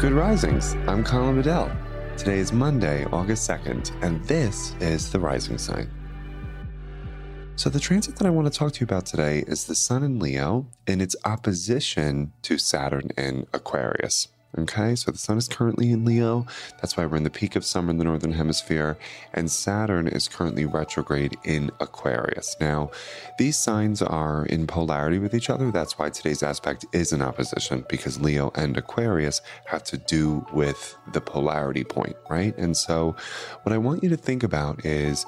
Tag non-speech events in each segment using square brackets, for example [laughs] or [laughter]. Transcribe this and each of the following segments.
Good Risings. I'm Colin Bedell. Today is Monday, August 2nd, and this is The Rising Sign. So, the transit that I want to talk to you about today is the Sun in Leo in its opposition to Saturn in Aquarius. Okay, so the sun is currently in Leo. That's why we're in the peak of summer in the northern hemisphere. And Saturn is currently retrograde in Aquarius. Now, these signs are in polarity with each other. That's why today's aspect is in opposition because Leo and Aquarius have to do with the polarity point, right? And so, what I want you to think about is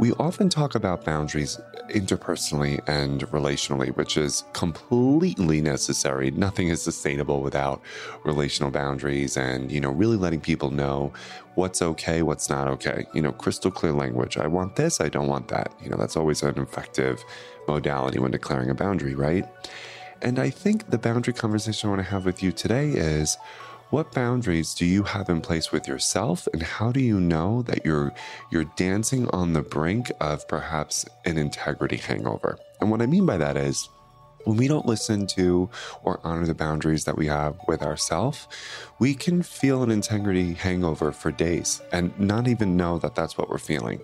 we often talk about boundaries interpersonally and relationally, which is completely necessary. Nothing is sustainable without relational boundaries and, you know, really letting people know what's okay, what's not okay. You know, crystal clear language. I want this, I don't want that. You know, that's always an effective modality when declaring a boundary, right? And I think the boundary conversation I want to have with you today is what boundaries do you have in place with yourself and how do you know that you're you're dancing on the brink of perhaps an integrity hangover? And what I mean by that is when we don't listen to or honor the boundaries that we have with ourselves, we can feel an integrity hangover for days and not even know that that's what we're feeling.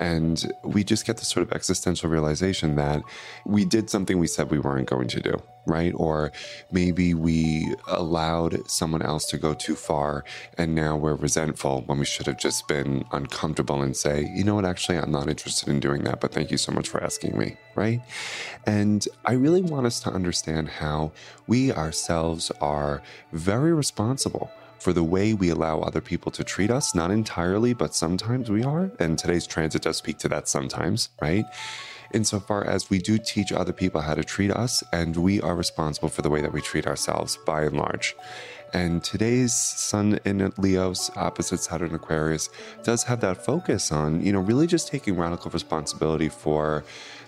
And we just get this sort of existential realization that we did something we said we weren't going to do right? Or maybe we allowed someone else to go too far and now we're resentful when we should have just been uncomfortable and say, you know what, actually, I'm not interested in doing that, but thank you so much for asking me, right? And I really want us to understand how we ourselves are very responsible for the way we allow other people to treat us. Not entirely, but sometimes we are. And today's transit does speak to that sometimes, right? Insofar as we do teach other people how to treat us, and we are responsible for the way that we treat ourselves by and large. And today's Sun in Leo's opposite Saturn Aquarius does have that focus on, you know, really just taking radical responsibility for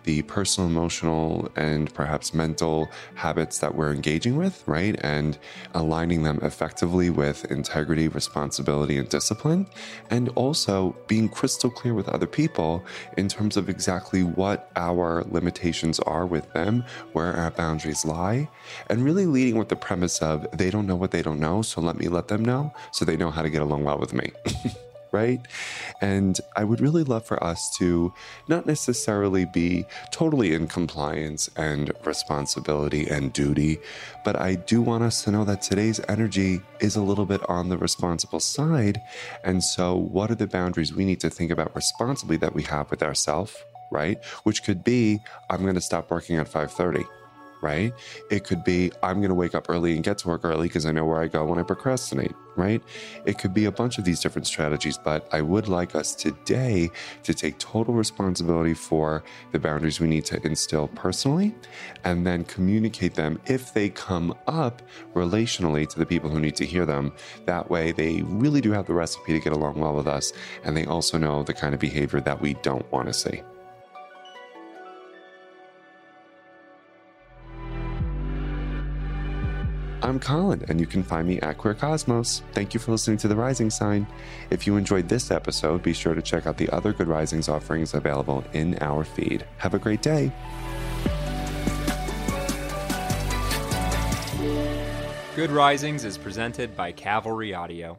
the personal, emotional, and perhaps mental habits that we're engaging with, right? And aligning them effectively with integrity, responsibility, and discipline. And also being crystal clear with other people in terms of exactly what our limitations are with them, where our boundaries lie, and really leading with the premise of they don't know what they don't know, so let me let them know so they know how to get along well with me. [laughs] right? And I would really love for us to not necessarily be totally in compliance and responsibility and duty, but I do want us to know that today's energy is a little bit on the responsible side. And so, what are the boundaries we need to think about responsibly that we have with ourselves? Right, which could be I'm going to stop working at 5:30 right? It could be I'm going to wake up early and get to work early because I know where I go when I procrastinate, right? It could be a bunch of these different strategies, but I would like us today to take total responsibility for the boundaries we need to instill personally and then communicate them if they come up relationally to the people who need to hear them. That way, they really do have the recipe to get along well with us and they also know the kind of behavior that we don't want to see. I'm Colin, and you can find me at Queer Cosmos. Thank you for listening to The Rising Sign. If you enjoyed this episode, be sure to check out the other Good Risings offerings available in our feed. Have a great day. Good Risings is presented by Cavalry Audio.